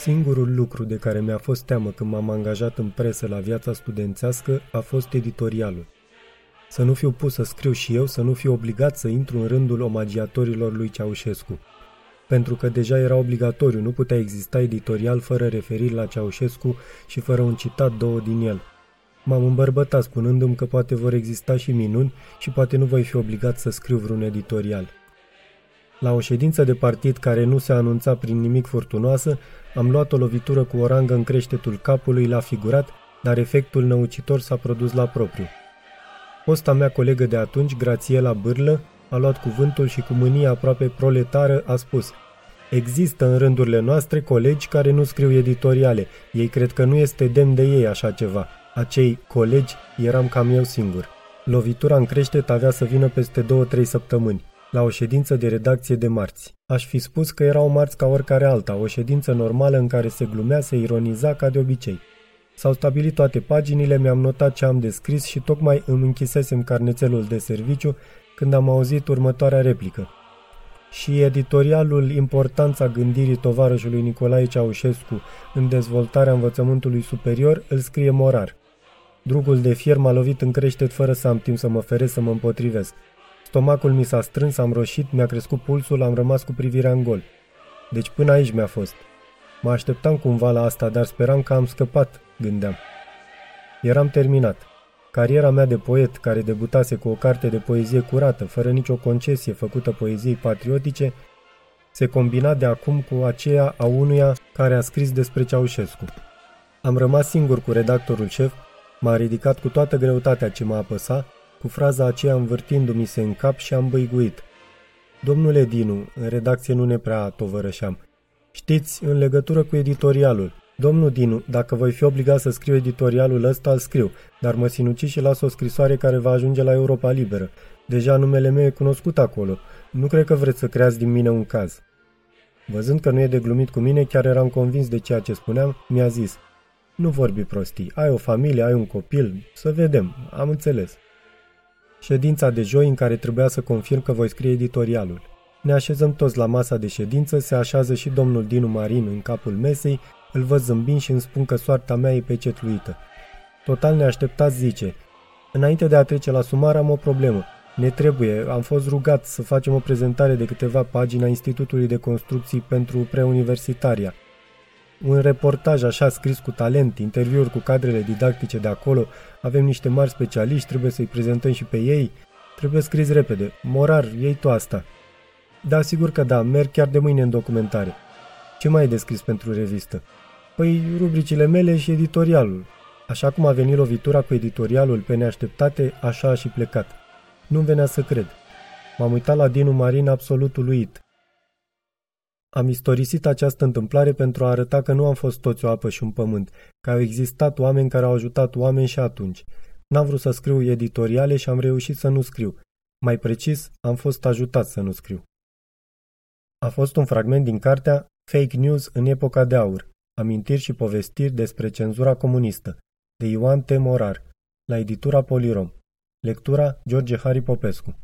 Singurul lucru de care mi-a fost teamă când m-am angajat în presă la viața studențească a fost editorialul. Să nu fiu pus să scriu și eu, să nu fiu obligat să intru în rândul omagiatorilor lui Ceaușescu. Pentru că deja era obligatoriu, nu putea exista editorial fără referiri la Ceaușescu și fără un citat două din el. M-am îmbărbătat spunându-mi că poate vor exista și minuni și poate nu voi fi obligat să scriu vreun editorial. La o ședință de partid care nu se anunța prin nimic furtunoasă, am luat o lovitură cu o rangă în creștetul capului la figurat, dar efectul năucitor s-a produs la propriu. Posta mea colegă de atunci, Grațiela Bârlă, a luat cuvântul și cu mânie aproape proletară a spus Există în rândurile noastre colegi care nu scriu editoriale. Ei cred că nu este demn de ei așa ceva. Acei colegi eram cam eu singur. Lovitura în creștet avea să vină peste două-trei săptămâni la o ședință de redacție de marți. Aș fi spus că era o marți ca oricare alta, o ședință normală în care se glumea, se ironiza ca de obicei. S-au stabilit toate paginile, mi-am notat ce am descris și tocmai îmi închisesem carnețelul de serviciu când am auzit următoarea replică. Și editorialul Importanța gândirii tovarășului Nicolae Ceaușescu în dezvoltarea învățământului superior îl scrie Morar. Drugul de fier m-a lovit în creștet fără să am timp să mă feresc să mă împotrivesc. Stomacul mi s-a strâns, am roșit, mi-a crescut pulsul, am rămas cu privirea în gol. Deci până aici mi-a fost. Mă așteptam cumva la asta, dar speram că am scăpat, gândeam. Eram terminat. Cariera mea de poet, care debutase cu o carte de poezie curată, fără nicio concesie făcută poeziei patriotice, se combina de acum cu aceea a unuia care a scris despre Ceaușescu. Am rămas singur cu redactorul șef, m-a ridicat cu toată greutatea ce mă apăsa cu fraza aceea învârtindu-mi se în cap și am băiguit. Domnule Dinu, în redacție nu ne prea tovărășeam. Știți, în legătură cu editorialul, Domnul Dinu, dacă voi fi obligat să scriu editorialul ăsta, îl scriu, dar mă sinuci și las o scrisoare care va ajunge la Europa Liberă. Deja numele meu e cunoscut acolo. Nu cred că vreți să creați din mine un caz. Văzând că nu e de glumit cu mine, chiar eram convins de ceea ce spuneam, mi-a zis Nu vorbi prostii, ai o familie, ai un copil, să vedem, am înțeles. Ședința de joi în care trebuia să confirm că voi scrie editorialul. Ne așezăm toți la masa de ședință, se așează și domnul Dinu Marin în capul mesei, îl văd zâmbind și îmi spun că soarta mea e pecetluită. Total neașteptat zice, Înainte de a trece la sumar am o problemă. Ne trebuie, am fost rugat să facem o prezentare de câteva pagini a Institutului de Construcții pentru preuniversitaria. Un reportaj așa scris cu talent, interviuri cu cadrele didactice de acolo, avem niște mari specialiști, trebuie să-i prezentăm și pe ei. Trebuie scris repede. Morar, iei tu asta. Da, sigur că da, merg chiar de mâine în documentare. Ce mai ai descris pentru revistă? Păi, rubricile mele și editorialul. Așa cum a venit lovitura cu editorialul pe neașteptate, așa a și plecat. Nu venea să cred. M-am uitat la Dinu Marin absolut uluit. Am istorisit această întâmplare pentru a arăta că nu am fost toți o apă și un pământ, că au existat oameni care au ajutat oameni și atunci. N-am vrut să scriu editoriale și am reușit să nu scriu. Mai precis, am fost ajutat să nu scriu. A fost un fragment din cartea Fake News în epoca de aur, amintiri și povestiri despre cenzura comunistă, de Ioan T. Morar, la editura Polirom. Lectura George Hari Popescu